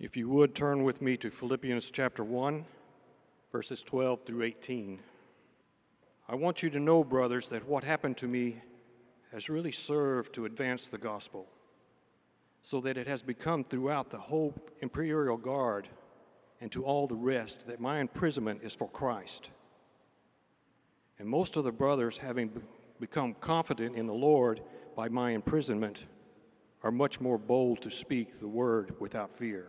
If you would turn with me to Philippians chapter 1, verses 12 through 18. I want you to know, brothers, that what happened to me has really served to advance the gospel, so that it has become throughout the whole imperial guard and to all the rest that my imprisonment is for Christ. And most of the brothers, having become confident in the Lord by my imprisonment, are much more bold to speak the word without fear.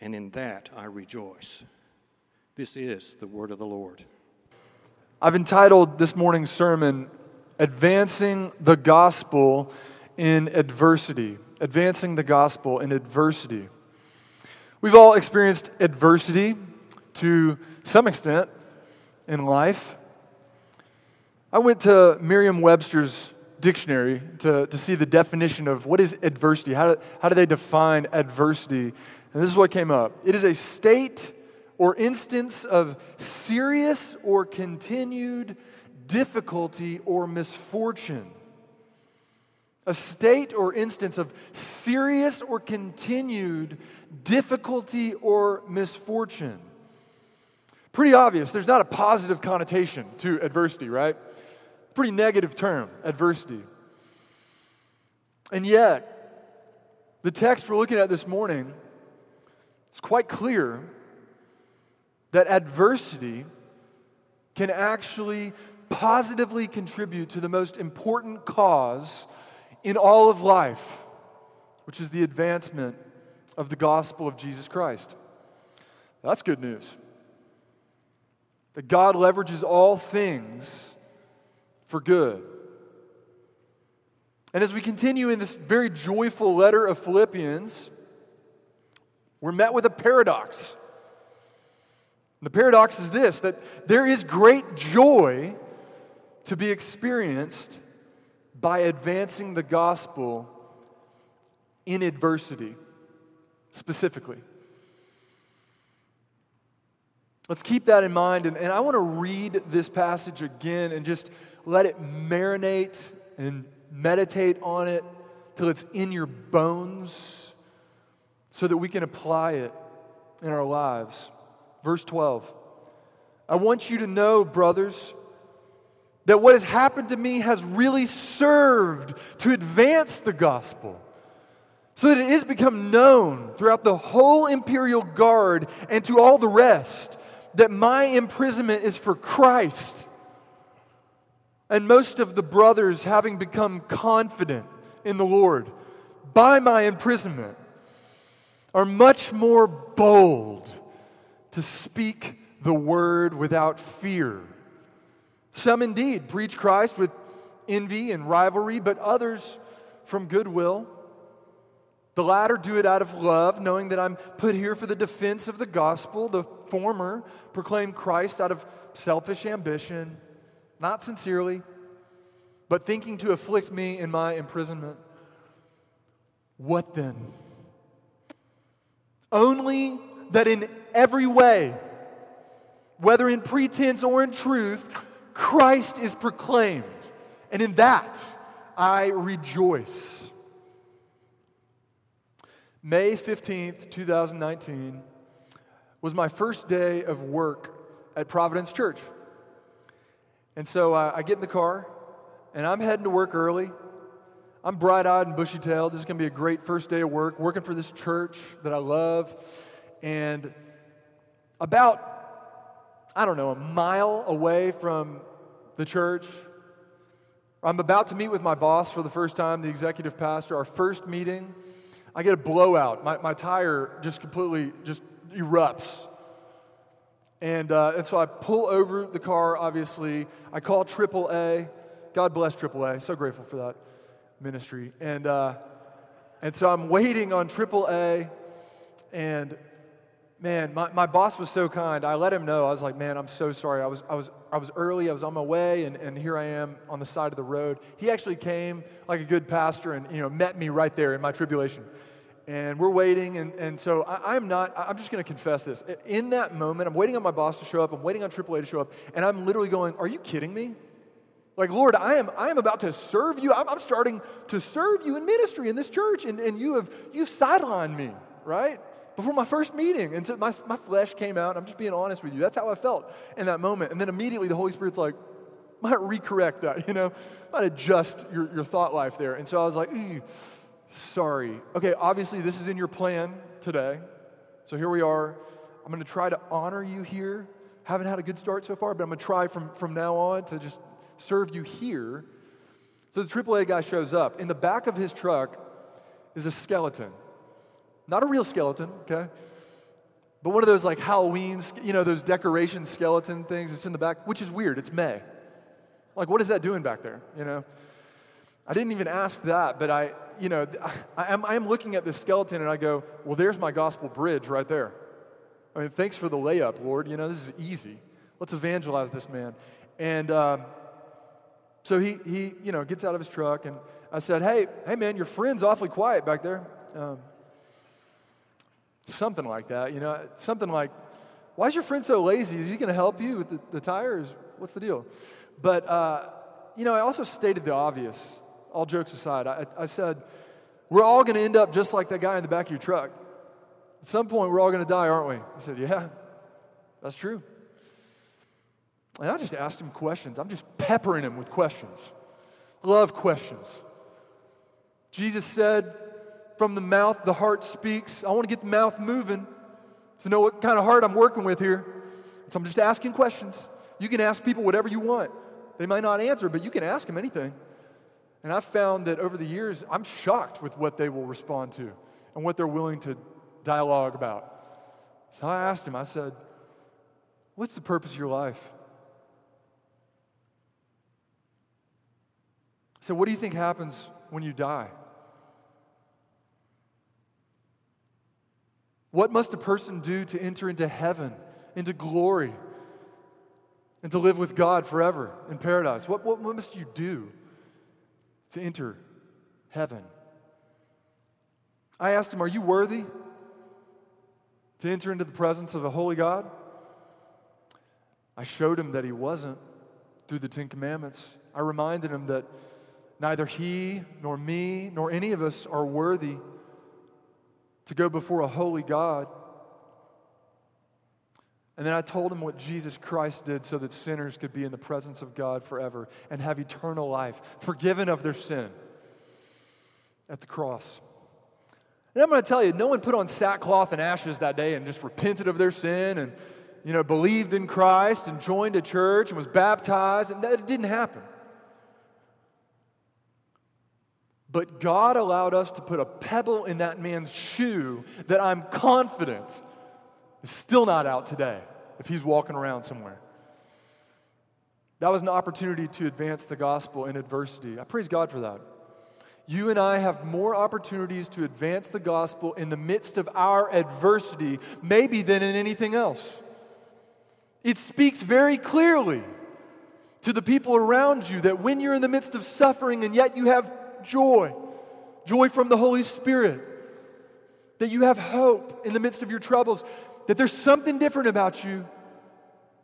and in that I rejoice. This is the word of the Lord. I've entitled this morning's sermon, Advancing the Gospel in Adversity. Advancing the Gospel in Adversity. We've all experienced adversity to some extent in life. I went to Merriam Webster's dictionary to, to see the definition of what is adversity. How do, how do they define adversity? And this is what came up it is a state or instance of serious or continued difficulty or misfortune. A state or instance of serious or continued difficulty or misfortune. Pretty obvious. There's not a positive connotation to adversity, right? Pretty negative term, adversity. And yet, the text we're looking at this morning, it's quite clear that adversity can actually positively contribute to the most important cause in all of life, which is the advancement of the gospel of Jesus Christ. That's good news. That God leverages all things for good. And as we continue in this very joyful letter of Philippians, we're met with a paradox. The paradox is this that there is great joy to be experienced by advancing the gospel in adversity, specifically. Let's keep that in mind. And, and I want to read this passage again and just let it marinate and meditate on it till it's in your bones so that we can apply it in our lives. Verse 12 I want you to know, brothers, that what has happened to me has really served to advance the gospel so that it has become known throughout the whole imperial guard and to all the rest that my imprisonment is for Christ. And most of the brothers, having become confident in the Lord by my imprisonment, are much more bold to speak the word without fear. Some indeed preach Christ with envy and rivalry, but others from goodwill. The latter do it out of love, knowing that I'm put here for the defense of the gospel. The former proclaim Christ out of selfish ambition, not sincerely, but thinking to afflict me in my imprisonment. What then? Only that in every way, whether in pretense or in truth, Christ is proclaimed. And in that I rejoice. May 15th, 2019 was my first day of work at Providence Church. And so uh, I get in the car and I'm heading to work early. I'm bright eyed and bushy tailed. This is going to be a great first day of work, working for this church that I love. And about I don't know, a mile away from the church. I'm about to meet with my boss for the first time, the executive pastor, our first meeting. I get a blowout. My, my tire just completely just erupts. And, uh, and so I pull over the car, obviously. I call AAA. God bless AAA. So grateful for that ministry. And, uh, and so I'm waiting on AAA. And man, my, my boss was so kind. I let him know. I was like, man, I'm so sorry. I was, I was, I was early. I was on my way, and, and here I am on the side of the road. He actually came like a good pastor and, you know, met me right there in my tribulation. And we're waiting, and, and so I, I'm not, I'm just going to confess this. In that moment, I'm waiting on my boss to show up. I'm waiting on AAA to show up, and I'm literally going, are you kidding me? Like, Lord, I am, I am about to serve you. I'm, I'm starting to serve you in ministry in this church, and, and you have, you've sidelined me, right? before my first meeting. And so my, my flesh came out. I'm just being honest with you. That's how I felt in that moment. And then immediately the Holy Spirit's like, might recorrect that, you know, might adjust your, your thought life there. And so I was like, sorry. Okay, obviously this is in your plan today. So here we are. I'm going to try to honor you here. Haven't had a good start so far, but I'm going to try from, from now on to just serve you here. So the AAA guy shows up. In the back of his truck is a skeleton. Not a real skeleton, okay? But one of those like Halloween, you know, those decoration skeleton things It's in the back, which is weird. It's May. Like, what is that doing back there, you know? I didn't even ask that, but I, you know, I am, I am looking at this skeleton and I go, well, there's my gospel bridge right there. I mean, thanks for the layup, Lord. You know, this is easy. Let's evangelize this man. And um, so he, he, you know, gets out of his truck and I said, hey, hey, man, your friend's awfully quiet back there. Um, Something like that, you know, something like, why is your friend so lazy? Is he going to help you with the, the tires? What's the deal? But, uh, you know, I also stated the obvious, all jokes aside. I, I said, we're all going to end up just like that guy in the back of your truck. At some point, we're all going to die, aren't we? He said, yeah, that's true. And I just asked him questions. I'm just peppering him with questions. Love questions. Jesus said, from the mouth, the heart speaks. I want to get the mouth moving to know what kind of heart I'm working with here. So I'm just asking questions. You can ask people whatever you want. They might not answer, but you can ask them anything. And I've found that over the years, I'm shocked with what they will respond to and what they're willing to dialogue about. So I asked him, I said, What's the purpose of your life? Said, What do you think happens when you die? What must a person do to enter into heaven, into glory, and to live with God forever in paradise? What, what, what must you do to enter heaven? I asked him, Are you worthy to enter into the presence of a holy God? I showed him that he wasn't through the Ten Commandments. I reminded him that neither he, nor me, nor any of us are worthy to go before a holy God. And then I told him what Jesus Christ did so that sinners could be in the presence of God forever and have eternal life, forgiven of their sin at the cross. And I'm going to tell you, no one put on sackcloth and ashes that day and just repented of their sin and, you know, believed in Christ and joined a church and was baptized. And that didn't happen. But God allowed us to put a pebble in that man's shoe that I'm confident is still not out today if he's walking around somewhere. That was an opportunity to advance the gospel in adversity. I praise God for that. You and I have more opportunities to advance the gospel in the midst of our adversity, maybe than in anything else. It speaks very clearly to the people around you that when you're in the midst of suffering and yet you have joy, joy from the Holy Spirit, that you have hope in the midst of your troubles, that there's something different about you.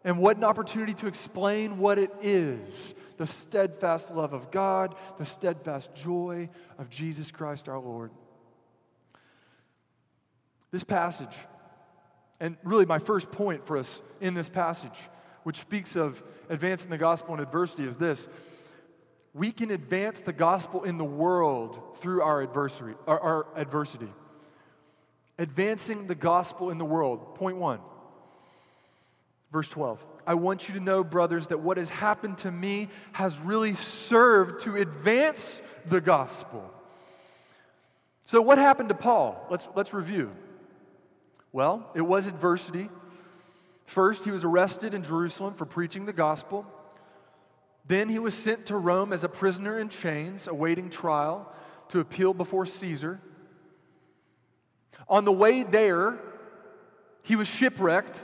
And what an opportunity to explain what it is the steadfast love of God, the steadfast joy of Jesus Christ our Lord. This passage, and really my first point for us in this passage, which speaks of advancing the gospel in adversity, is this we can advance the gospel in the world through our adversity. Our, our adversity. Advancing the gospel in the world. Point one. Verse 12. I want you to know, brothers, that what has happened to me has really served to advance the gospel. So, what happened to Paul? Let's, let's review. Well, it was adversity. First, he was arrested in Jerusalem for preaching the gospel. Then he was sent to Rome as a prisoner in chains, awaiting trial to appeal before Caesar. On the way there, he was shipwrecked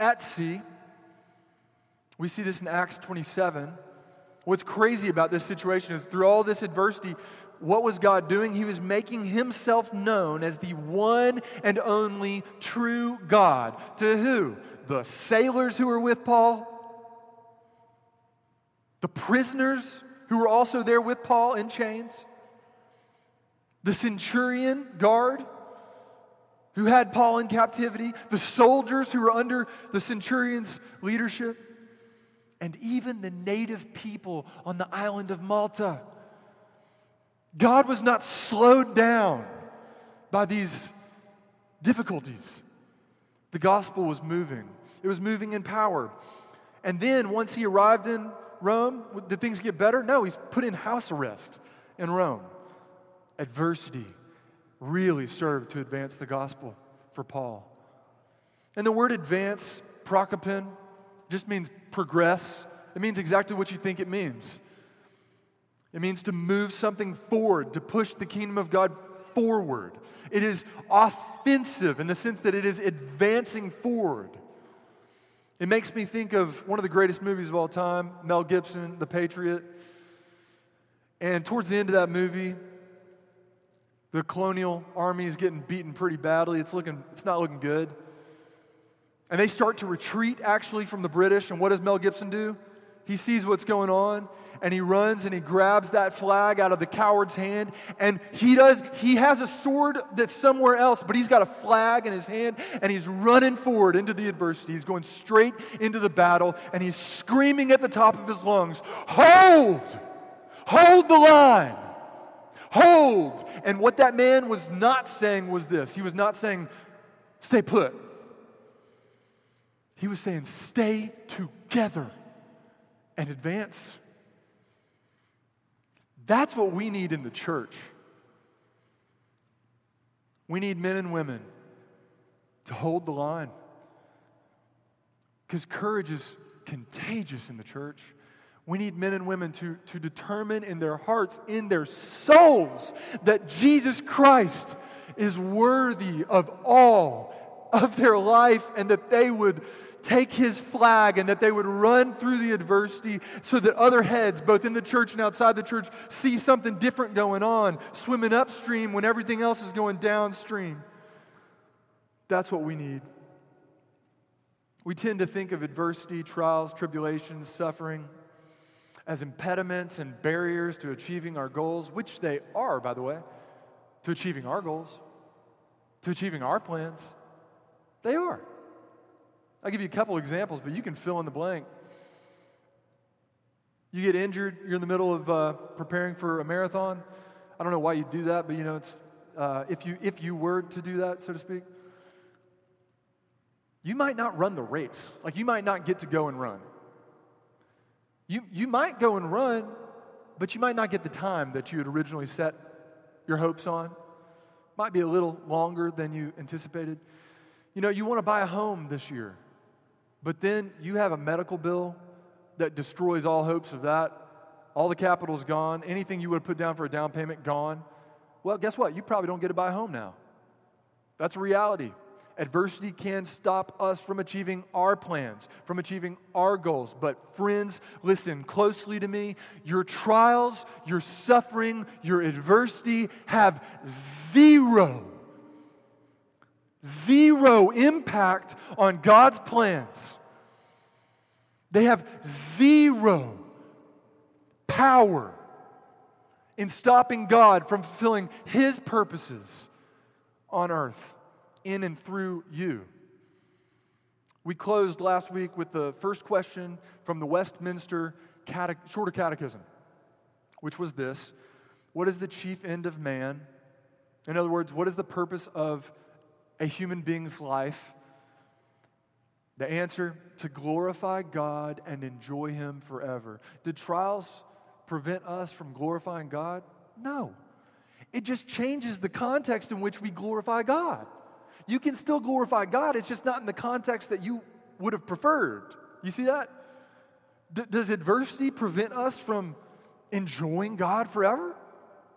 at sea. We see this in Acts 27. What's crazy about this situation is through all this adversity, what was God doing? He was making himself known as the one and only true God. To who? The sailors who were with Paul, the prisoners who were also there with Paul in chains, the centurion guard who had Paul in captivity, the soldiers who were under the centurion's leadership, and even the native people on the island of Malta. God was not slowed down by these difficulties. The gospel was moving, it was moving in power. And then once he arrived in Rome, did things get better? No, he's put in house arrest in Rome. Adversity really served to advance the gospel for Paul. And the word advance, prokopin, just means progress. It means exactly what you think it means. It means to move something forward, to push the kingdom of God forward. It is offensive in the sense that it is advancing forward. It makes me think of one of the greatest movies of all time, Mel Gibson, The Patriot. And towards the end of that movie, the colonial army is getting beaten pretty badly. It's, looking, it's not looking good. And they start to retreat actually from the British. And what does Mel Gibson do? He sees what's going on and he runs and he grabs that flag out of the coward's hand. And he does he has a sword that's somewhere else but he's got a flag in his hand and he's running forward into the adversity. He's going straight into the battle and he's screaming at the top of his lungs hold! Hold the line! Hold! And what that man was not saying was this. He was not saying stay put. He was saying stay together and advance that's what we need in the church. We need men and women to hold the line. Because courage is contagious in the church. We need men and women to, to determine in their hearts, in their souls, that Jesus Christ is worthy of all of their life and that they would take his flag and that they would run through the adversity so that other heads, both in the church and outside the church, see something different going on, swimming upstream when everything else is going downstream. That's what we need. We tend to think of adversity, trials, tribulations, suffering as impediments and barriers to achieving our goals, which they are, by the way, to achieving our goals, to achieving our plans. They are. I'll give you a couple examples, but you can fill in the blank. You get injured, you're in the middle of uh, preparing for a marathon. I don't know why you do that, but you know, it's, uh, if, you, if you were to do that, so to speak, you might not run the race. Like, you might not get to go and run. You, you might go and run, but you might not get the time that you had originally set your hopes on. Might be a little longer than you anticipated. You know, you want to buy a home this year. But then you have a medical bill that destroys all hopes of that. All the capital's gone. Anything you would have put down for a down payment, gone. Well, guess what? You probably don't get to buy a home now. That's a reality. Adversity can stop us from achieving our plans, from achieving our goals. But, friends, listen closely to me. Your trials, your suffering, your adversity have zero zero impact on God's plans. They have zero power in stopping God from fulfilling His purposes on earth, in and through you. We closed last week with the first question from the Westminster Cate- Shorter Catechism, which was this What is the chief end of man? In other words, what is the purpose of a human being's life? The answer to glorify God and enjoy Him forever. Did trials prevent us from glorifying God? No. It just changes the context in which we glorify God. You can still glorify God, it's just not in the context that you would have preferred. You see that? D- does adversity prevent us from enjoying God forever?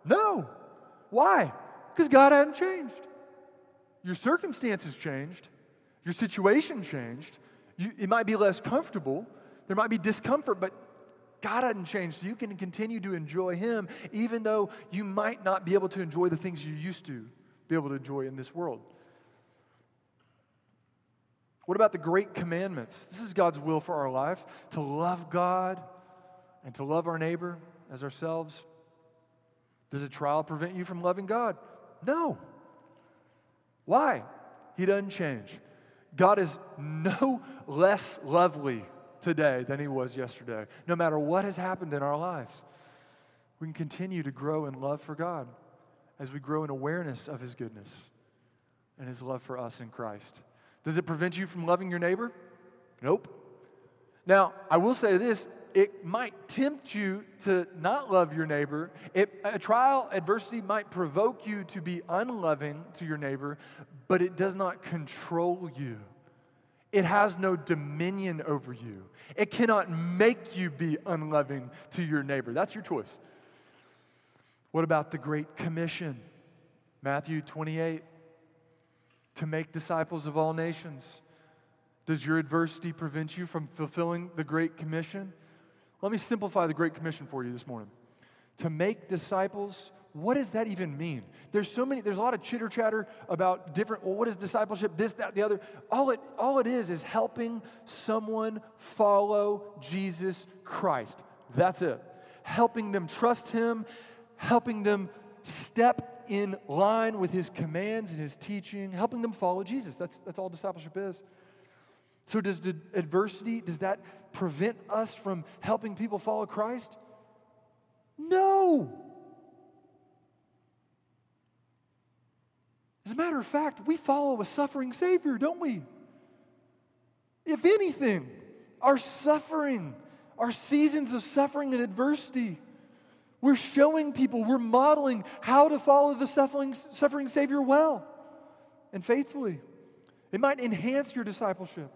No. Why? Because God hadn't changed. Your circumstances changed, your situation changed. You, it might be less comfortable, there might be discomfort, but God hadn't changed. You can continue to enjoy Him, even though you might not be able to enjoy the things you used to be able to enjoy in this world. What about the great commandments? This is God's will for our life to love God and to love our neighbor as ourselves. Does a trial prevent you from loving God? No. Why? He doesn't change. God is no less lovely today than he was yesterday, no matter what has happened in our lives. We can continue to grow in love for God as we grow in awareness of his goodness and his love for us in Christ. Does it prevent you from loving your neighbor? Nope. Now, I will say this it might tempt you to not love your neighbor. It, a trial, adversity might provoke you to be unloving to your neighbor, but it does not control you. It has no dominion over you. It cannot make you be unloving to your neighbor. That's your choice. What about the Great Commission? Matthew 28 to make disciples of all nations. Does your adversity prevent you from fulfilling the Great Commission? Let me simplify the Great Commission for you this morning. To make disciples, what does that even mean? There's so many, there's a lot of chitter chatter about different, well, what is discipleship, this, that, the other. All it, all it is is helping someone follow Jesus Christ. That's it. Helping them trust Him, helping them step in line with His commands and His teaching, helping them follow Jesus. That's, that's all discipleship is. So, does the adversity, does that prevent us from helping people follow Christ? No. As a matter of fact, we follow a suffering Savior, don't we? If anything, our suffering, our seasons of suffering and adversity, we're showing people, we're modeling how to follow the suffering, suffering Savior well and faithfully. It might enhance your discipleship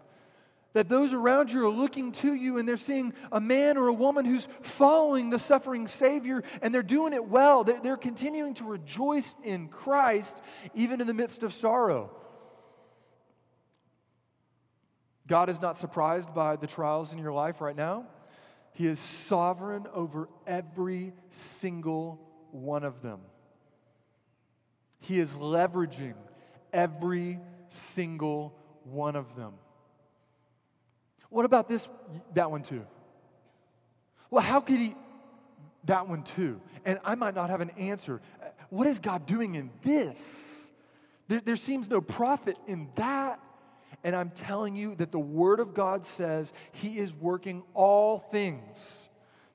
that those around you are looking to you and they're seeing a man or a woman who's following the suffering Savior and they're doing it well. They're, they're continuing to rejoice in Christ even in the midst of sorrow. God is not surprised by the trials in your life right now. He is sovereign over every single one of them. He is leveraging every single one of them. What about this, that one too? Well, how could he, that one too? And I might not have an answer. What is God doing in this? There, there seems no profit in that. And I'm telling you that the Word of God says He is working all things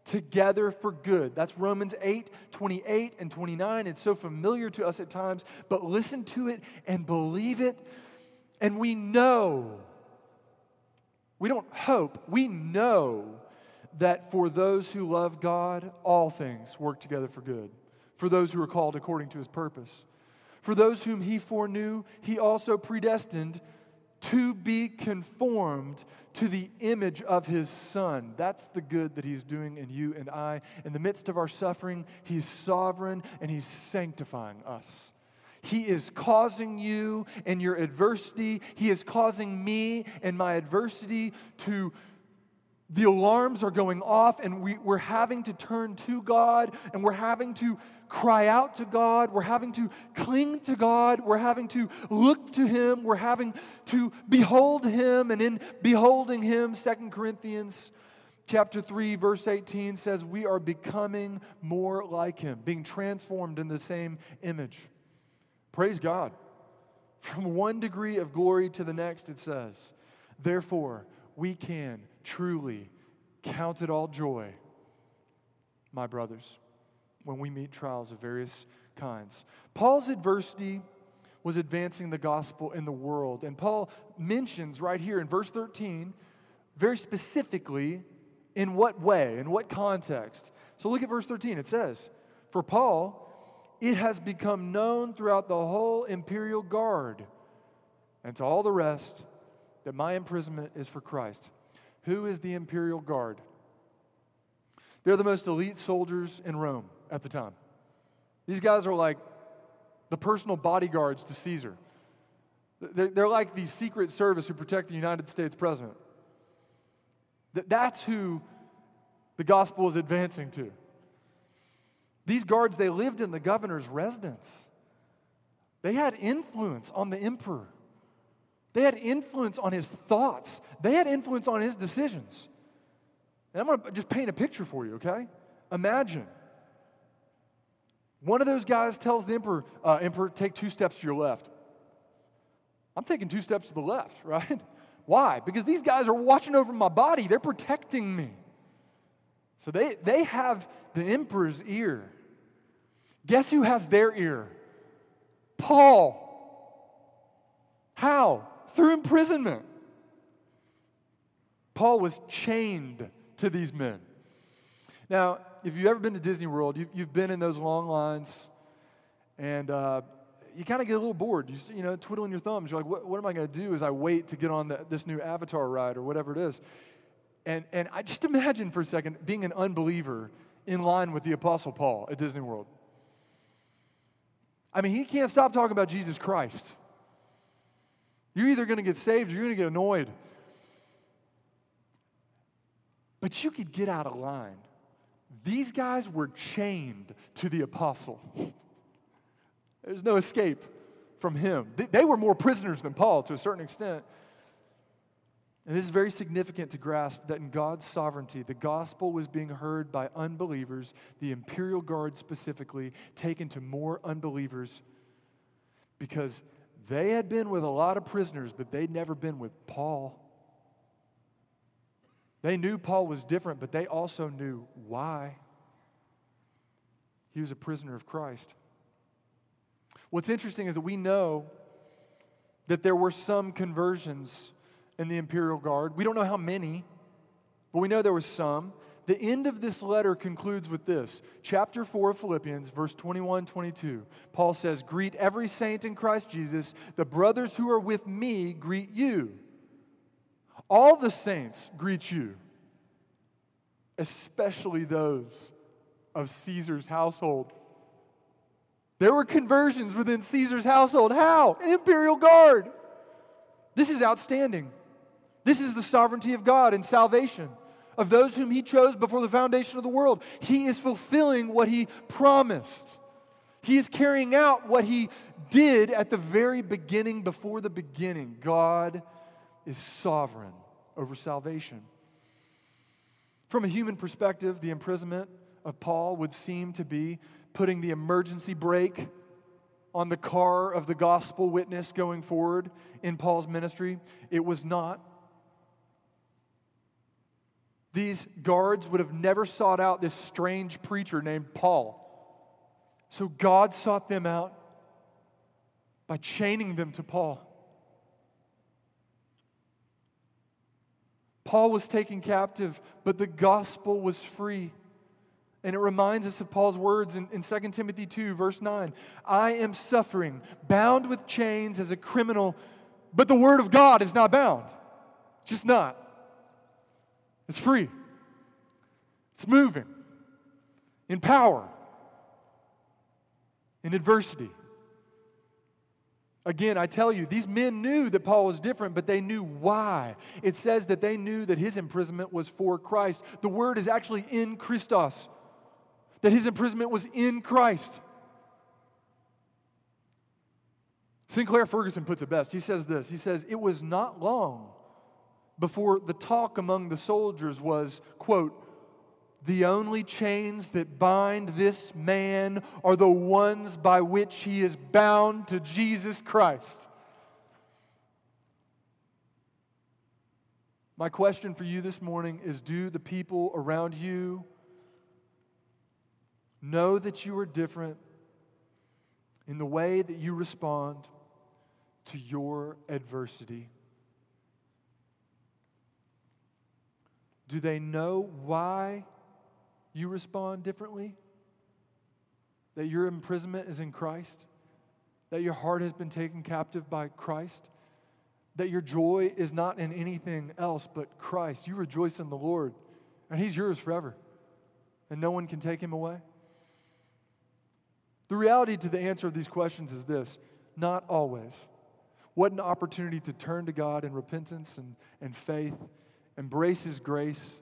together for good. That's Romans 8, 28 and 29. It's so familiar to us at times, but listen to it and believe it. And we know we don't hope, we know that for those who love God, all things work together for good. For those who are called according to his purpose. For those whom he foreknew, he also predestined to be conformed to the image of his son. That's the good that he's doing in you and I. In the midst of our suffering, he's sovereign and he's sanctifying us. He is causing you and your adversity. He is causing me and my adversity to, the alarms are going off, and we, we're having to turn to God, and we're having to cry out to God. We're having to cling to God. We're having to look to Him. We're having to behold Him. And in beholding Him, Second Corinthians chapter 3 verse 18 says we are becoming more like him being transformed in the same image Praise God. From one degree of glory to the next, it says, Therefore, we can truly count it all joy, my brothers, when we meet trials of various kinds. Paul's adversity was advancing the gospel in the world. And Paul mentions right here in verse 13, very specifically, in what way, in what context. So look at verse 13. It says, For Paul, it has become known throughout the whole imperial guard and to all the rest that my imprisonment is for Christ. Who is the imperial guard? They're the most elite soldiers in Rome at the time. These guys are like the personal bodyguards to Caesar. They're, like the Secret Service who protect the United States president. That's who the gospel is advancing to. These guards, they lived in the governor's residence. They had influence on the emperor. They had influence on his thoughts. They had influence on his decisions. And I'm going to just paint a picture for you, okay? Imagine one of those guys tells the emperor, uh, Emperor, take two steps to your left. I'm taking two steps to the left, right? Why? Because these guys are watching over my body, they're protecting me. So they, they have the emperor's ear. Guess who has their ear? Paul. How? Through imprisonment. Paul was chained to these men. Now, if you've ever been to Disney World, you've, you've been in those long lines, and uh, you kind of get a little bored. You, you know, twiddling your thumbs. You're like, what, what am I going to do as I wait to get on the, this new Avatar ride or whatever it is? And, and I just imagine for a second being an unbeliever in line with the Apostle Paul at Disney World. I mean, he can't stop talking about Jesus Christ. You're either going to get saved or you're going to get annoyed. But you could get out of line. These guys were chained to the apostle. There's no escape from him. They were more prisoners than Paul to a certain extent. And this is very significant to grasp that in God's sovereignty, the gospel was being heard by unbelievers, the imperial guard specifically, taken to more unbelievers because they had been with a lot of prisoners, but they'd never been with Paul. They knew Paul was different, but they also knew why. He was a prisoner of Christ. What's interesting is that we know that there were some conversions in the imperial guard. We don't know how many, but we know there was some. The end of this letter concludes with this. Chapter 4 of Philippians, verse 21 22. Paul says, Greet every saint in Christ Jesus. The brothers who are with me greet you. All the saints greet you, especially those of Caesar's household. There were conversions within Caesar's household. How? Imperial Guard. This is outstanding. This is the sovereignty of God and salvation of those whom He chose before the foundation of the world. He is fulfilling what He promised. He is carrying out what He did at the very beginning, before the beginning. God is sovereign over salvation. From a human perspective, the imprisonment of Paul would seem to be putting the emergency brake on the car of the gospel witness going forward in Paul's ministry. It was not. These guards would have never sought out this strange preacher named Paul. So God sought them out by chaining them to Paul. Paul was taken captive, but the gospel was free. And it reminds us of Paul's words in, in 2 Timothy 2, verse 9 I am suffering, bound with chains as a criminal, but the word of God is not bound. Just not. It's free, it's moving in power, in adversity. Again, I tell you, these men knew that Paul was different, but they knew why. It says that they knew that his imprisonment was for Christ. The word is actually in Christos, that his imprisonment was in Christ. Sinclair Ferguson puts it best. He says this He says, It was not long before the talk among the soldiers was, quote, the only chains that bind this man are the ones by which he is bound to Jesus Christ. My question for you this morning is Do the people around you know that you are different in the way that you respond to your adversity? Do they know why you respond differently? That your imprisonment is in Christ? That your heart has been taken captive by Christ? That your joy is not in anything else but Christ? You rejoice in the Lord, and He's yours forever, and no one can take Him away? The reality to the answer of these questions is this not always. What an opportunity to turn to God in repentance and, and faith, embrace His grace,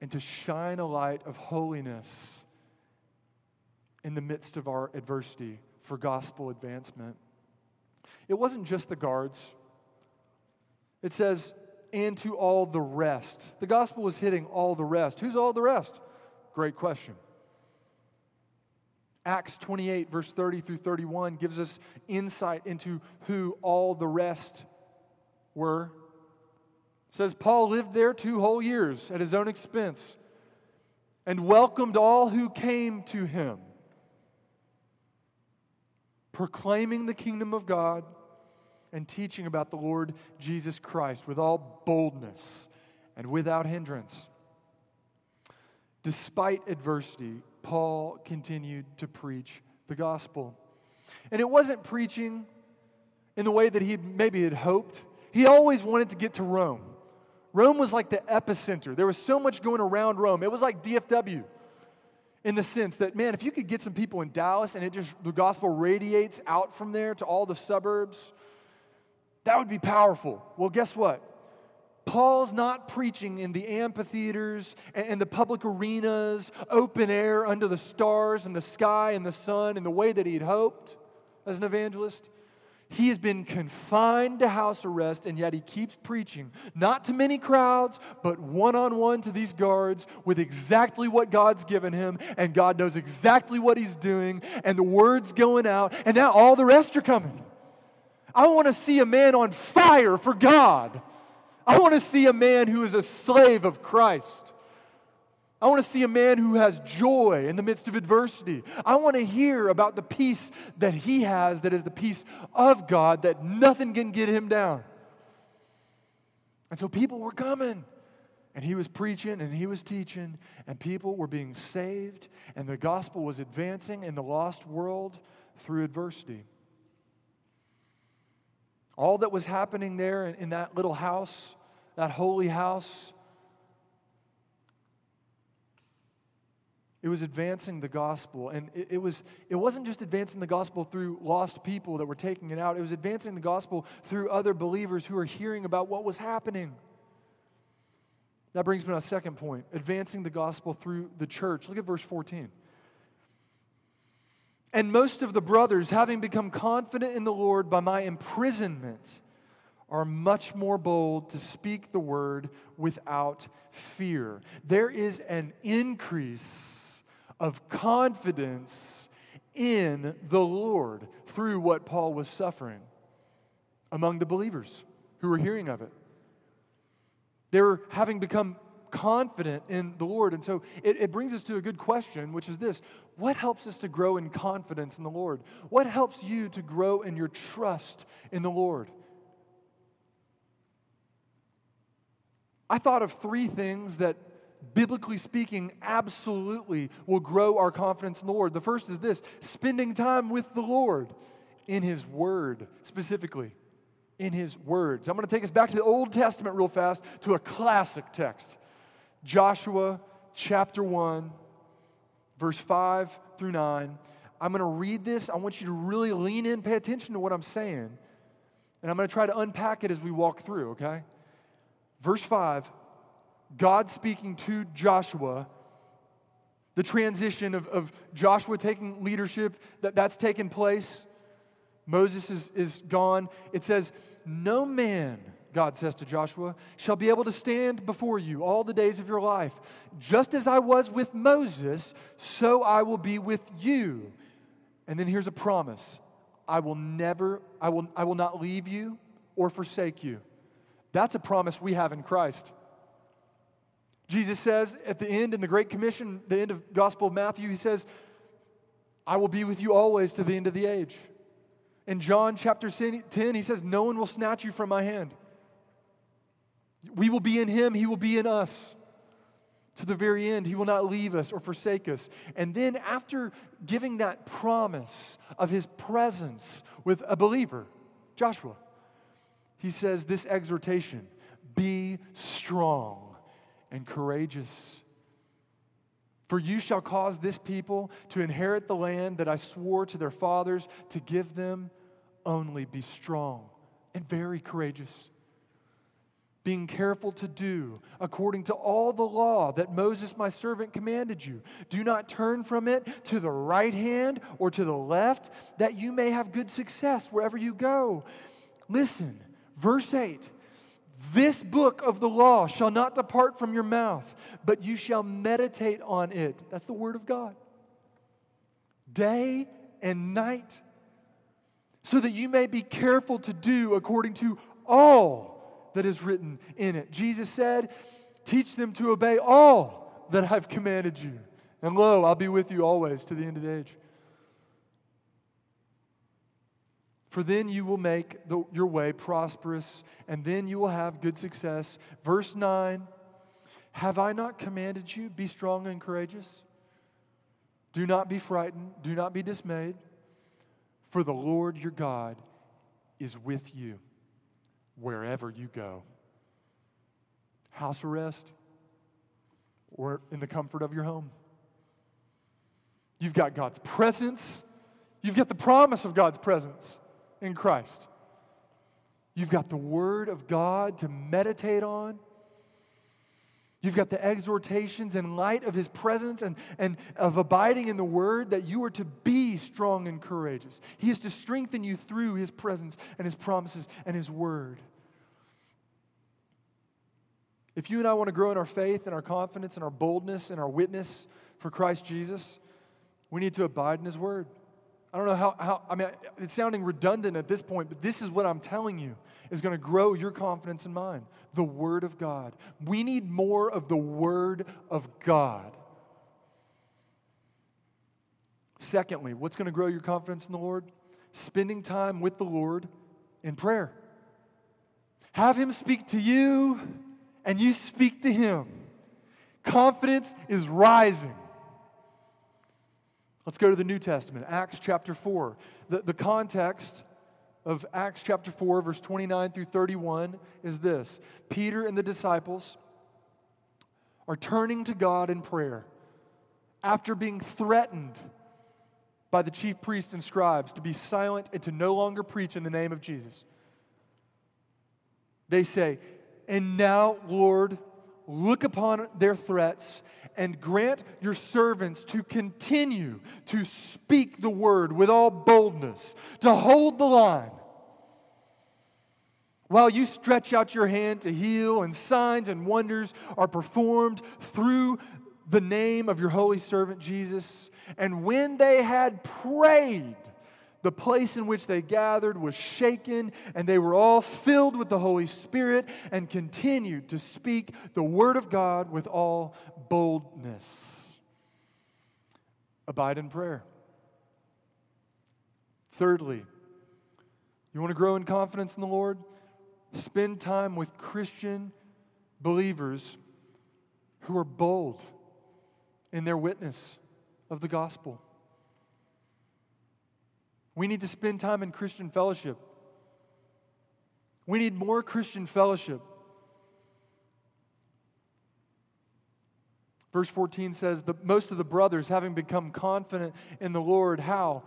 and to shine a light of holiness in the midst of our adversity for gospel advancement. It wasn't just the guards, it says, and to all the rest. The gospel was hitting all the rest. Who's all the rest? Great question. Acts 28, verse 30 through 31, gives us insight into who all the rest were. Says Paul lived there two whole years at his own expense and welcomed all who came to him, proclaiming the kingdom of God and teaching about the Lord Jesus Christ with all boldness and without hindrance. Despite adversity, Paul continued to preach the gospel. And it wasn't preaching in the way that he maybe had hoped. He always wanted to get to Rome. Rome was like the epicenter. There was so much going around Rome. It was like DFW in the sense that, man, if you could get some people in Dallas and it just, the gospel radiates out from there to all the suburbs, that would be powerful. Well, guess what? Paul's not preaching in the amphitheaters and the public arenas, open air under the stars and the sky and the sun in the way that he'd hoped as an evangelist. He has been confined to house arrest, and yet he keeps preaching, not to many crowds, but one on one to these guards with exactly what God's given him, and God knows exactly what he's doing, and the word's going out, and now all the rest are coming. I want to see a man on fire for God. I want to see a man who is a slave of Christ. I want to see a man who has joy in the midst of adversity. I want to hear about the peace that he has, that is the peace of God, that nothing can get him down. And so people were coming. And he was preaching and he was teaching, and people were being saved, and the gospel was advancing in the lost world through adversity. All that was happening there in, in that little house that holy house. It was advancing the gospel. And it, it, was, it wasn't just advancing the gospel through lost people that were taking it out, it was advancing the gospel through other believers who were hearing about what was happening. That brings me to a second point advancing the gospel through the church. Look at verse 14. And most of the brothers, having become confident in the Lord by my imprisonment, are much more bold to speak the word without fear. There is an increase of confidence in the Lord through what Paul was suffering among the believers who were hearing of it. They were having become confident in the Lord. And so it, it, brings us to a good question, which is this What helps us to grow in confidence in the Lord? What helps you to grow in your trust in the Lord? I thought of three things that, biblically speaking, absolutely will grow our confidence in the Lord. The first is this spending time with the Lord in His Word, specifically. In His words. I'm going to take us back to the Old Testament real fast to a classic text Joshua chapter 1, verse 5 through 9. I'm going to read this. I want you to really lean in, pay attention to what I'm saying. And I'm going to try to unpack it as we walk through, okay? Verse 5, God speaking to Joshua, the transition of, of Joshua taking leadership, that, that's taken place. Moses is, is gone. It says, No man, God says to Joshua, shall be able to stand before you all the days of your life. Just as I was with Moses, so I will be with you. And then here's a promise I will never, I will, I will not leave you or forsake you. That's a promise we have in Christ. Jesus says at the end in the Great Commission, the end of Gospel of Matthew, he says, I will be with you always to the end of the age. In John chapter 10, he says, No one will snatch you from my hand. We will be in him, he will be in us. To the very end, he will not leave us or forsake us. And then, after giving that promise of his presence with a believer, Joshua, he says this exhortation be strong and courageous. For you shall cause this people to inherit the land that I swore to their fathers to give them. Only be strong and very courageous being careful to do according to all the law that Moses my servant commanded you. Do not turn from it to the right hand or to the left, that you may have good success wherever you go. Listen, verse 8. This book of the law shall not depart from your mouth, but you shall meditate on it. That's the word of God. Day and night, so that you may be careful to do according to all that is written in it. Jesus said, Teach them to obey all that I've commanded you. And lo, I'll be with you always to the end of the age. For then you will make the, your way prosperous, and then you will have good success. Verse 9 Have I not commanded you? Be strong and courageous. Do not be frightened, do not be dismayed, for the Lord your God is with you wherever you go. House arrest or in the comfort of your home. You've got God's presence. You've got the promise of God's presence in Christ. You've got the Word of God to meditate on. You've got the exhortations in light of his presence and, and of abiding in the word that you are to be strong and courageous. He is to strengthen you through his presence and his promises and his word. If you and I want to grow in our faith and our confidence and our boldness and our witness for Christ Jesus, we need to abide in his word. I don't know how, how, I mean, it's sounding redundant at this point, but this is what I'm telling you is going to grow your confidence in mine the Word of God. We need more of the Word of God. Secondly, what's going to grow your confidence in the Lord? Spending time with the Lord in prayer. Have Him speak to you, and you speak to Him. Confidence is rising. Let's go to the New Testament, Acts chapter 4. The, the context of Acts chapter 4, verse 29 through 31 is this Peter and the disciples are turning to God in prayer after being threatened by the chief priests and scribes to be silent and to no longer preach in the name of Jesus. They say, And now, Lord, look upon their threats and grant your servants to continue to speak the word with all boldness, to hold the line. While you stretch out your hand to heal, and signs and wonders are performed through the name of your holy servant Jesus. And when they had prayed, the place in which they gathered was shaken, and they were all filled with the Holy Spirit and continued to speak the word of God with all boldness. Abide in prayer. Thirdly, you want to grow in confidence in the Lord? Spend time with Christian believers who are bold in their witness of the gospel. We need to spend time in Christian fellowship. We need more Christian fellowship. Verse 14 says, the, Most of the brothers, having become confident in the Lord, how?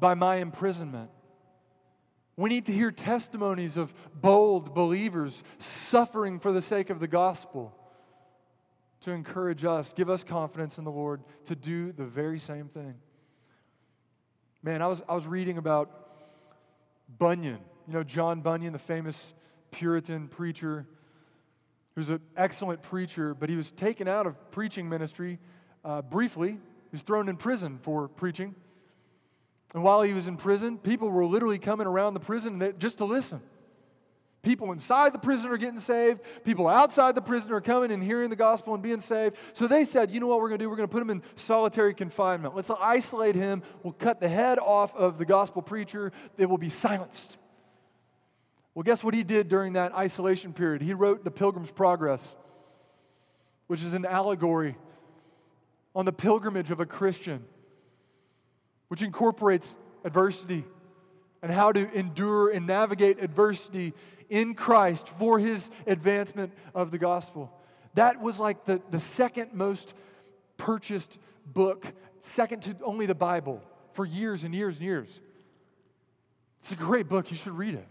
By my imprisonment. We need to hear testimonies of bold believers suffering for the sake of the gospel to encourage us, give us confidence in the Lord to do the very same thing. Man, I was, I was reading about Bunyan. You know, John Bunyan, the famous Puritan preacher, he was an excellent preacher, but he was taken out of preaching ministry uh, briefly. He was thrown in prison for preaching. And while he was in prison, people were literally coming around the prison just to listen. People inside the prison are getting saved. People outside the prison are coming and hearing the gospel and being saved. So they said, you know what we're going to do? We're going to put him in solitary confinement. Let's isolate him. We'll cut the head off of the gospel preacher. They will be silenced. Well, guess what he did during that isolation period? He wrote The Pilgrim's Progress, which is an allegory on the pilgrimage of a Christian, which incorporates adversity and how to endure and navigate adversity in Christ for his advancement of the gospel. That was like the, the second most purchased book, second to only the Bible, for years and years and years. It's a great book. You should read it.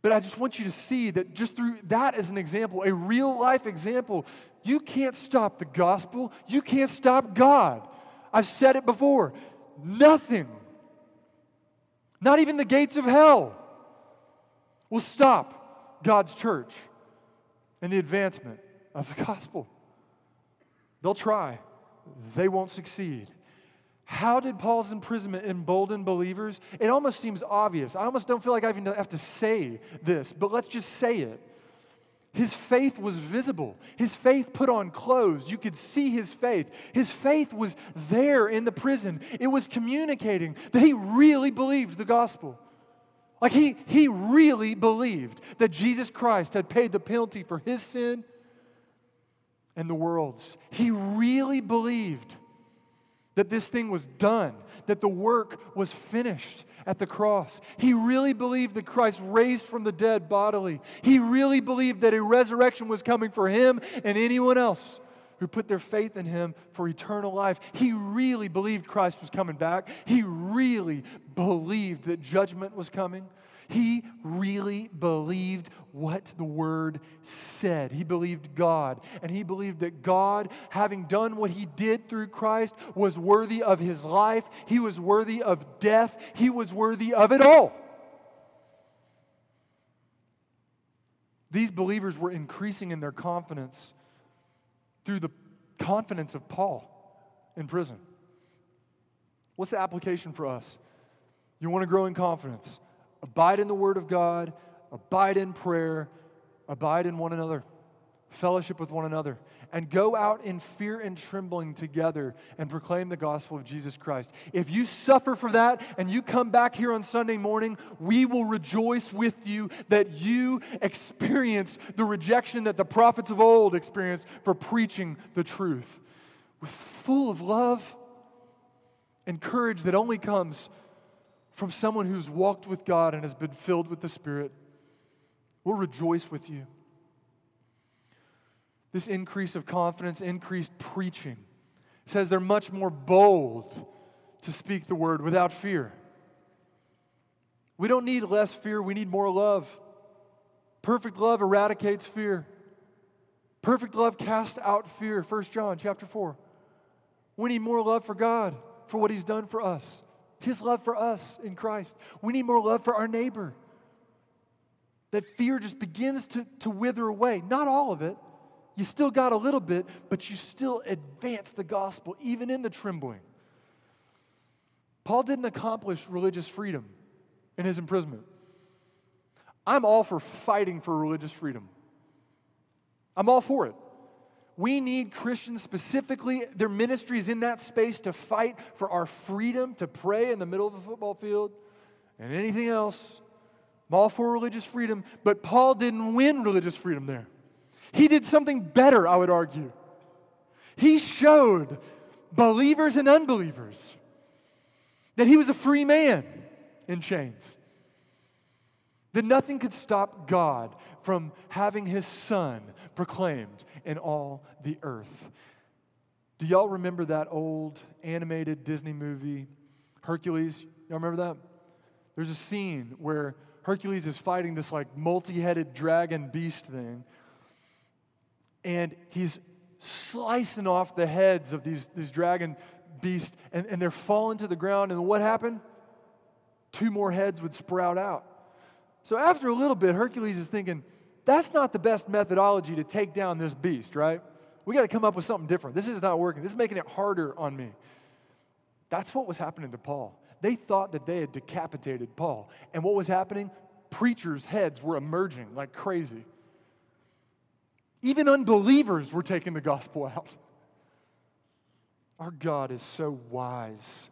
But I just want you to see that just through that as an example, a real life example, you can't stop the gospel. You can't stop God. I've said it before. Nothing, not even the gates of hell, will stop God's church and the advancement of the gospel. They'll try, they won't succeed. How did Paul's imprisonment embolden believers? It almost seems obvious. I almost don't feel like I even have to say this, but let's just say it. His faith was visible. His faith put on clothes. You could see his faith. His faith was there in the prison. It was communicating that he really believed the gospel. Like he, he really believed that Jesus Christ had paid the penalty for his sin and the world's. He really believed that this thing was done, that the work was finished at the cross. He really believed that Christ raised from the dead bodily. He really believed that a resurrection was coming for him and anyone else who put their faith in him for eternal life. He really believed Christ was coming back. He really believed that judgment was coming. He really believed what the Word said. He believed God. And he believed that God, having done what he did through Christ, was worthy of his life. He was worthy of death. He was worthy of it all. These believers were increasing in their confidence through the confidence of Paul in prison. What's the application for us? You want to grow in confidence? Abide in the Word of God, abide in prayer, abide in one another, fellowship with one another, and go out in fear and trembling together and proclaim the gospel of Jesus Christ. If you suffer for that and you come back here on Sunday morning, we will rejoice with you that you experienced the rejection that the prophets of old experienced for preaching the truth. With full of love and courage that only comes from someone who's walked with God and has been filled with the Spirit. We'll rejoice with you. This increase of confidence, increased preaching, says they're much more bold to speak the word without fear. We don't need less fear, we need more love. Perfect love eradicates fear. Perfect love casts out fear. 1 John chapter 4. We need more love for God, for what He's done for us. His love for us in Christ. We need more love for our neighbor. That fear just begins to, to wither away. Not all of it. You still got a little bit, but you still advance the gospel, even in the trembling. Paul didn't accomplish religious freedom in his imprisonment. I'm all for fighting for religious freedom. I'm all for it. We need Christians, specifically, their ministries in that space to fight for our freedom to pray in the middle of a football field and anything else. I'm all for religious freedom, but Paul didn't win religious freedom there. He did something better, I would argue. He showed believers and unbelievers that he was a free man in chains that nothing could stop God from having his son proclaimed in all the earth. Do y'all remember that old animated Disney movie, Hercules? Y'all remember that? There's a scene where Hercules is fighting this like multi headed dragon beast thing, and he's slicing off the heads of these, these dragon beasts, and, and they're falling to the ground. And what happened? Two more heads would sprout out. So after a little bit, Hercules is thinking, that's not the best methodology to take down this beast, right? We got to come up with something different. This is not working. This is making it harder on me. That's what was happening to Paul. They thought that they had decapitated Paul. And what was happening? Preachers' heads were emerging like crazy. Even unbelievers were taking the gospel out. Our God is so wise.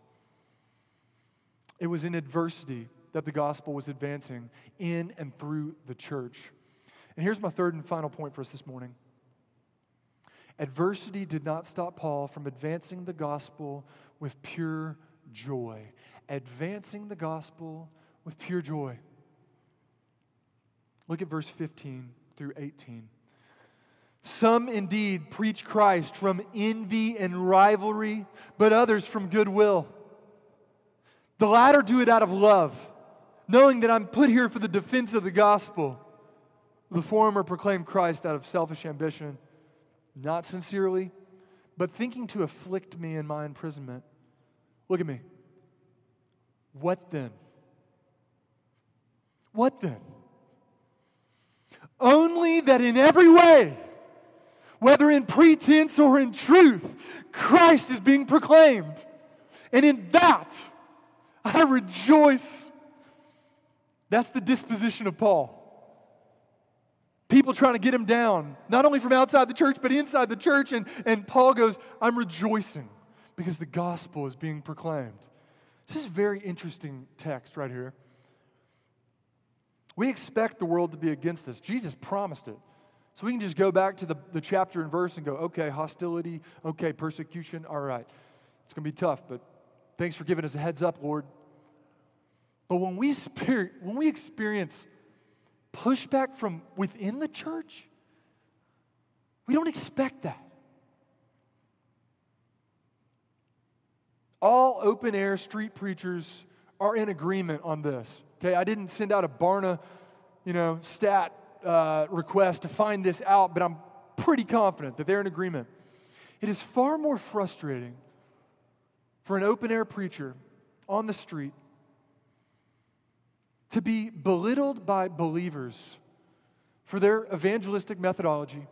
It was in adversity that the gospel was advancing in and through the church. And here's my third and final point for us this morning. Adversity did not stop Paul from advancing the gospel with pure joy. Advancing the gospel with pure joy. Look at verse 15 through 18. Some indeed preach Christ from envy and rivalry, but others from goodwill. The latter do it out of love knowing that I'm put here for the defense of the gospel. The former proclaimed Christ out of selfish ambition, not sincerely, but thinking to afflict me in my imprisonment. Look at me. What then? What then? Only that in every way, whether in pretense or in truth, Christ is being proclaimed. And in that, I rejoice. That's the disposition of Paul. People trying to get him down, not only from outside the church, but inside the church. And, and Paul goes, I'm rejoicing because the gospel is being proclaimed. This is a very interesting text right here. We expect the world to be against us. Jesus promised it. So we can just go back to the, the chapter and verse and go, okay, hostility, okay, persecution, all right. It's going to be tough, but thanks for giving us a heads up, Lord. But when we, when we experience pushback from within the church, we don't expect that. All open air street preachers are in agreement on this. Okay, I didn't send out a Barna, you know, stat uh, request to find this out, but I'm pretty confident that they're in agreement. It is far more frustrating for an open air preacher on the street to be belittled by believers for their evangelistic methodology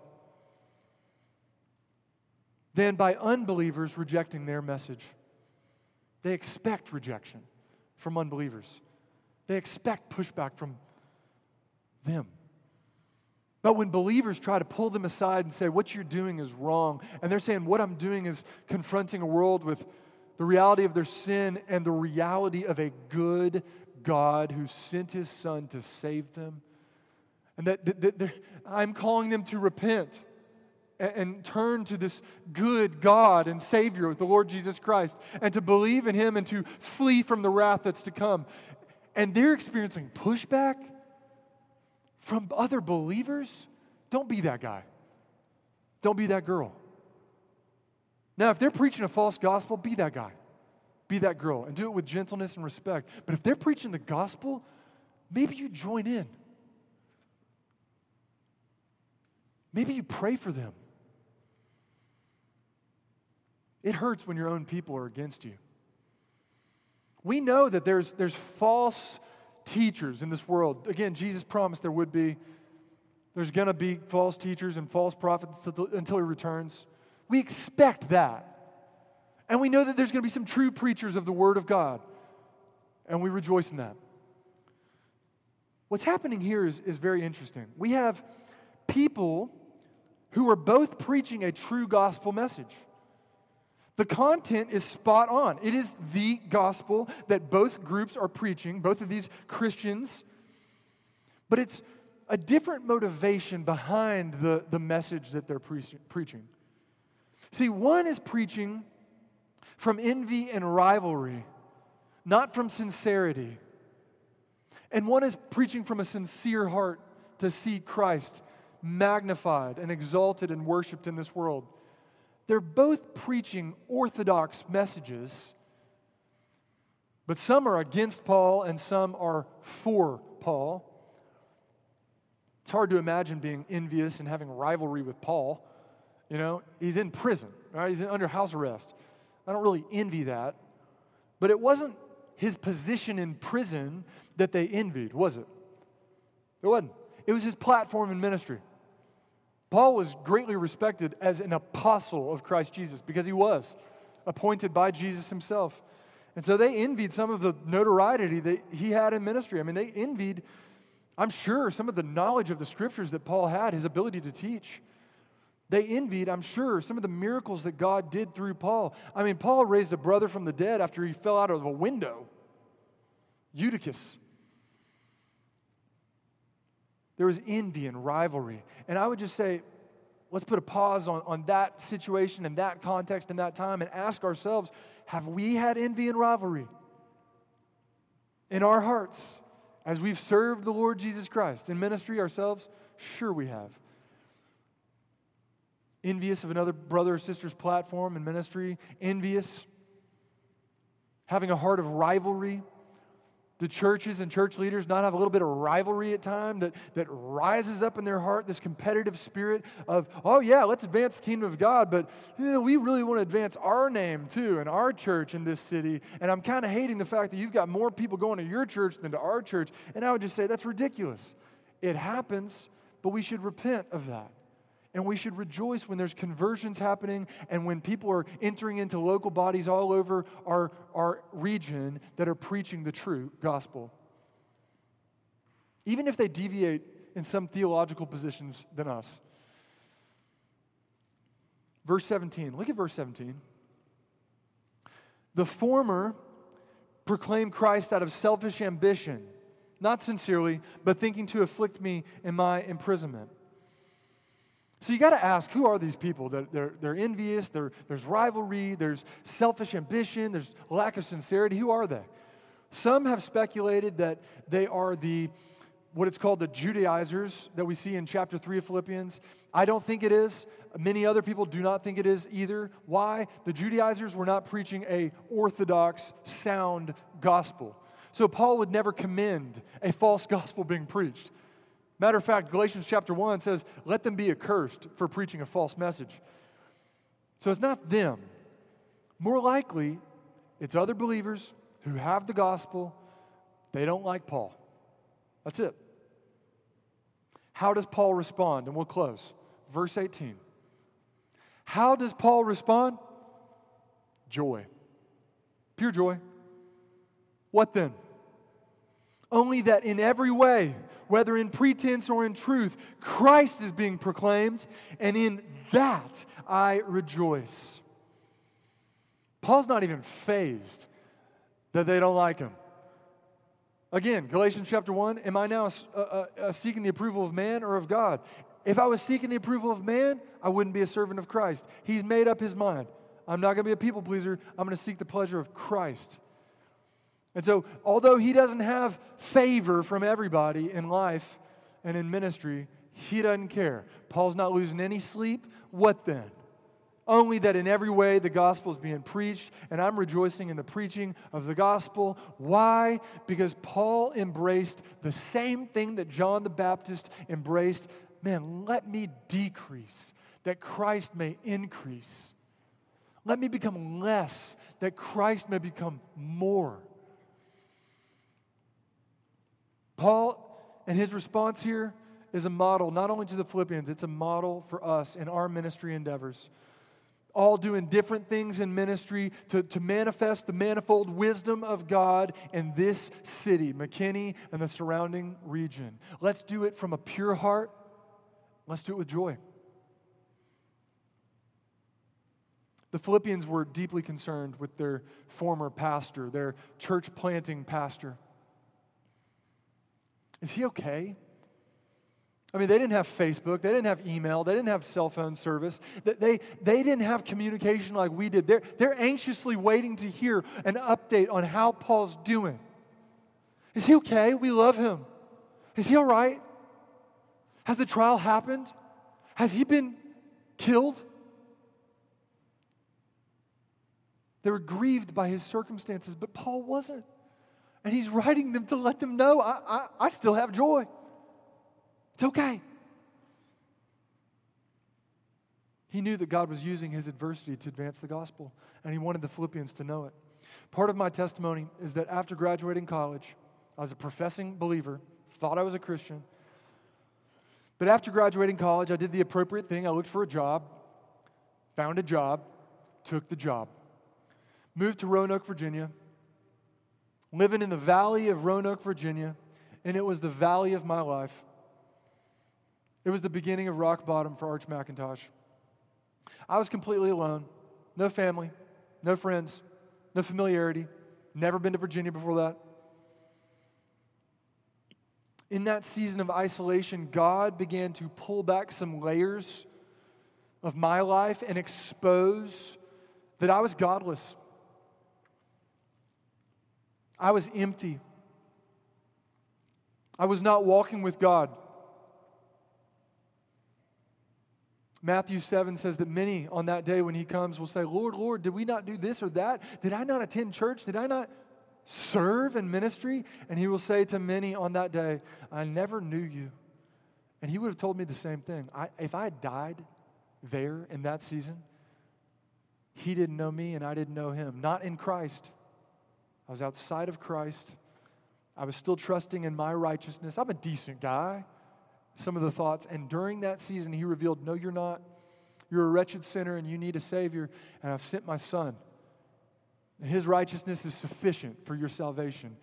than by unbelievers rejecting their message. They expect rejection from unbelievers. They expect pushback from them. But when believers try to pull them aside and say, What you're doing is wrong, and they're saying, What I'm doing is confronting a world with the reality of their sin and the reality of a good God who sent his son to save them, and that, that, that I'm calling them to repent and, and turn to this good God and Savior, the Lord Jesus Christ, and to believe in him and to flee from the wrath that's to come and they're experiencing pushback from other believers, don't be that guy. Don't be that girl. Now, if they're preaching a false gospel, be that guy. Be that girl and do it with gentleness and respect. But if they're preaching the gospel, maybe you join in. Maybe you pray for them. It hurts when your own people are against you. We know that there's, there's false teachers in this world. Again, Jesus promised there would be. There's going to be false teachers and false prophets until he returns. We expect that. And we know that there's going to be some true preachers of the Word of God. And we rejoice in that. What's happening here is, is very interesting. We have people who are both preaching a true gospel message. The content is spot on. It is the gospel that both groups are preaching, both of these Christians. But it's a different motivation behind the, the message that they're pre- preaching. See, one is preaching from envy and rivalry, not from sincerity. And one is preaching from a sincere heart to see Christ magnified and exalted and worshiped in this world. They're both preaching orthodox messages, but some are against Paul and some are for Paul. It's hard to imagine being envious and having rivalry with Paul. You know, he's in prison, right? He's under house arrest. I don't really envy that. But it wasn't his position in prison that they envied, was it? It wasn't. It was his platform in ministry. Paul was greatly respected as an apostle of Christ Jesus because he was appointed by Jesus himself. And so they envied some of the notoriety that he had in ministry. I mean, they envied, I'm sure, some of the knowledge of the scriptures that Paul had, his ability to teach. They envied, I'm sure, some of the miracles that God did through Paul. I mean, Paul raised a brother from the dead after he fell out of a window, Eutychus. There was envy and rivalry. And I would just say, let's put a pause on, on that situation and that context and that time and ask ourselves have we had envy and rivalry in our hearts as we've served the Lord Jesus Christ in ministry ourselves? Sure, we have. Envious of another brother or sister's platform and ministry, envious, having a heart of rivalry Do churches and church leaders not have a little bit of rivalry at time that, that rises up in their heart, this competitive spirit of, oh, yeah, let's advance the kingdom of God, but you know, we really want to advance our name too and our church in this city. And I'm kind of hating the fact that you've got more people going to your church than to our church. And I would just say that's ridiculous. It happens, but we should repent of that. And we should rejoice when there's conversions happening and when people are entering into local bodies all over our, our region that are preaching the true gospel. Even if they deviate in some theological positions than us. Verse 17, look at verse 17. The former proclaim Christ out of selfish ambition, not sincerely, but thinking to afflict me in my imprisonment. So you got to ask who are these people? They're, they're, they're envious, they're, there's rivalry, there's selfish ambition, there's lack of sincerity. Who are they? Some have speculated that they are the what it's called the Judaizers that we see in chapter 3 of Philippians. I don't think it is. Many other people do not think it is either. Why? The Judaizers were not preaching a orthodox, sound gospel. So Paul would never commend a false gospel being preached. Matter of fact, Galatians chapter 1 says, Let them be accursed for preaching a false message. So it's not them. More likely, it's other believers who have the gospel. They don't like Paul. That's it. How does Paul respond? And we'll close. Verse 18. How does Paul respond? Joy. Pure joy. What then? Only that in every way, whether in pretense or in truth, Christ is being proclaimed, and in that I rejoice. Paul's not even fazed that they don't like him. Again, Galatians chapter 1 Am I now uh, uh, uh, seeking the approval of man or of God? If I was seeking the approval of man, I wouldn't be a servant of Christ. He's made up his mind. I'm not going to be a people pleaser. I'm going to seek the pleasure of Christ. And so, although he doesn't have favor from everybody in life and in ministry, he doesn't care. Paul's not losing any sleep. What then? Only that in every way the gospel is being preached, and I'm rejoicing in the preaching of the gospel. Why? Because Paul embraced the same thing that John the Baptist embraced. Man, let me decrease that Christ may increase. Let me become less that Christ may become more. Paul and his response here is a model not only to the Philippians, it's a model for us in our ministry endeavors. All doing different things in ministry to, to manifest the manifold wisdom of God in this city, McKinney, and the surrounding region. Let's do it from a pure heart. Let's do it with joy. The Philippians were deeply concerned with their former pastor, their church planting pastor. Is he okay? I mean, they didn't have Facebook, they didn't have email, they didn't have cell phone service, they, they didn't have communication like we did. They're, they're anxiously waiting to hear an update on how Paul's doing. Is he okay? We love him. Is he all right? Has the trial happened? Has he been killed? They were grieved by his circumstances, but Paul wasn't. And he's writing them to let them know I, I, I still have joy. It's okay. He knew that God was using his adversity to advance the gospel, and he wanted the Philippians to know it. Part of my testimony is that after graduating college, I was a professing believer, thought I was a Christian. But after graduating college, I did the appropriate thing. I looked for a job, found a job, took the job, moved to Roanoke, Virginia, living in the valley of Roanoke, Virginia, and it was the valley of my life. It was the beginning of rock bottom for Arch McIntosh. I was completely alone, no family, no friends, no familiarity, never been to Virginia before that. In that season of isolation, God began to pull back some layers of my life and expose that I was godless. I was empty. I was not walking with God. Matthew 7 says that many on that day when he comes will say, Lord, Lord, did we not do this or that? Did I not attend church? Did I not serve in ministry, and he will say to many on that day, I never knew you. And he would have told me the same thing. I, if I had died there in that season, he didn't know me and I didn't know him. Not in Christ. I was outside of Christ. I was still trusting in my righteousness. I'm a decent guy. Some of the thoughts. And during that season, he revealed, No, you're not. You're a wretched sinner and you need a Savior. And I've sent my Son. And his righteousness is sufficient for your salvation.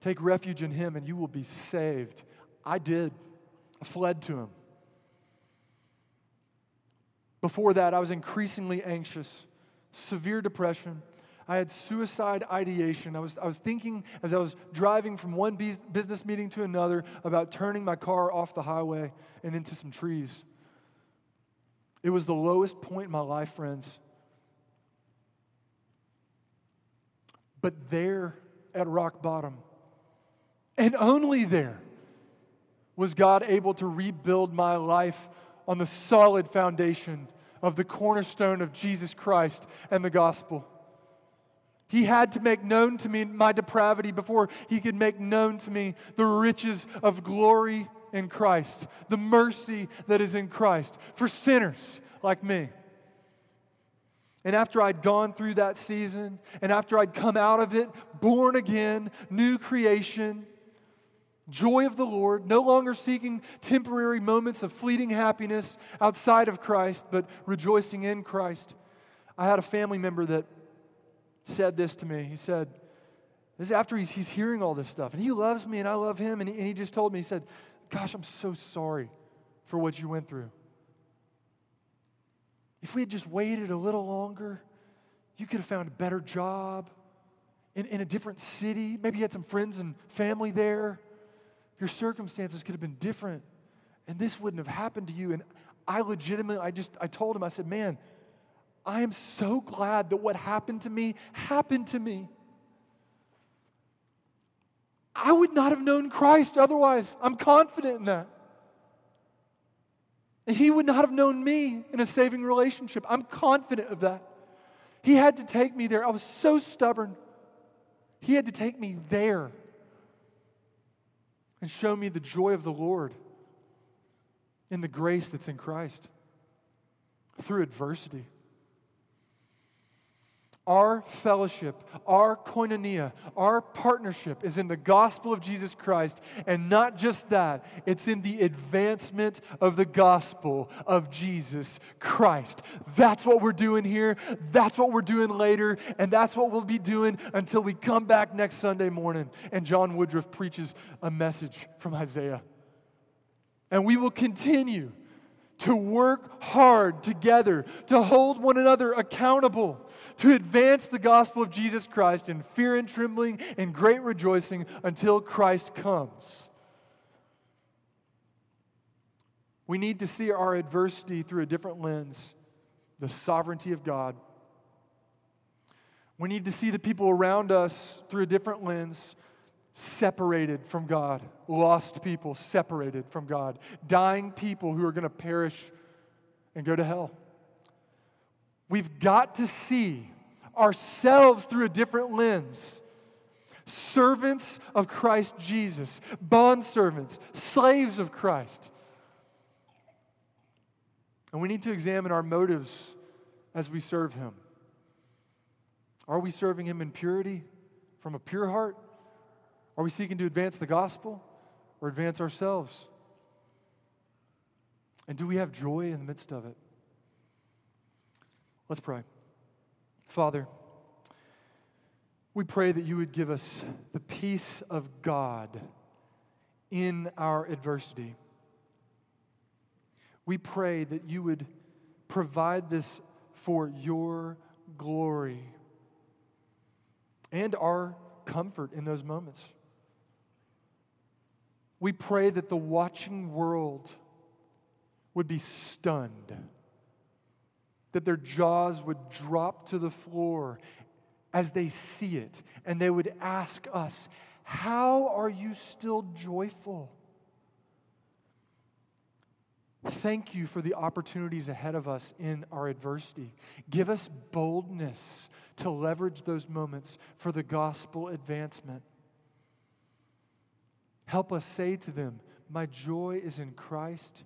Take refuge in him and you will be saved. I did. I fled to him. Before that, I was increasingly anxious, severe depression. I had suicide ideation. I was, I was thinking as I was driving from one business meeting to another about turning my car off the highway and into some trees. It was the lowest point in my life, friends. But there at rock bottom, and only there, was God able to rebuild my life on the solid foundation of the cornerstone of Jesus Christ and the gospel. He had to make known to me my depravity before he could make known to me the riches of glory in Christ, the mercy that is in Christ for sinners like me. And after I'd gone through that season, and after I'd come out of it, born again, new creation, joy of the Lord, no longer seeking temporary moments of fleeting happiness outside of Christ, but rejoicing in Christ, I had a family member that said this to me. He said, This is after he's, he's hearing all this stuff, and he loves me, and I love him, and he, and he just told me, He said, Gosh, I'm so sorry for what you went through. If we had just waited a little longer, you could have found a better job in, in a different city. Maybe you had some friends and family there. Your circumstances could have been different, and this wouldn't have happened to you. And I legitimately, I just, I told him, I said, man, I am so glad that what happened to me happened to me. I would not have known Christ otherwise. I'm confident in that. And he would not have known me in a saving relationship. I'm confident of that. He had to take me there. I was so stubborn. He had to take me there and show me the joy of the Lord in the grace that's in Christ through adversity. Our fellowship, our koinonia, our partnership is in the gospel of Jesus Christ. And not just that, it's in the advancement of the gospel of Jesus Christ. That's what we're doing here. That's what we're doing later. And that's what we'll be doing until we come back next Sunday morning and John Woodruff preaches a message from Isaiah. And we will continue to work hard together, to hold one another accountable to advance the gospel of Jesus Christ in fear and trembling and great rejoicing until Christ comes. We need to see our adversity through a different lens the sovereignty of God. We need to see the people around us through a different lens separated from God, lost people separated from God, dying people who are going to perish and go to hell. We've got to see ourselves through a different lens. Servants of Christ Jesus, bondservants, slaves of Christ. And we need to examine our motives as we serve Him. Are we serving Him in purity, from a pure heart? Are we seeking to advance the gospel or advance ourselves? And do we have joy in the midst of it? Let's pray. Father, we pray that you would give us the peace of God in our adversity. We pray that you would provide this for your glory and our comfort in those moments. We pray that the watching world would be stunned that their jaws would drop to the floor as they see it, and they would ask us, How are you still joyful? Thank you for the opportunities ahead of us in our adversity. Give us boldness to leverage those moments for the gospel advancement. Help us say to them, My joy is in Christ,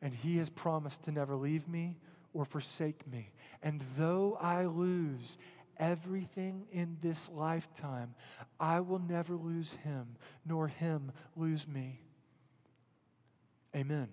and He has promised to never leave me or forsake me. And though I lose everything in this lifetime, I will never lose Him, nor Him lose me. Amen.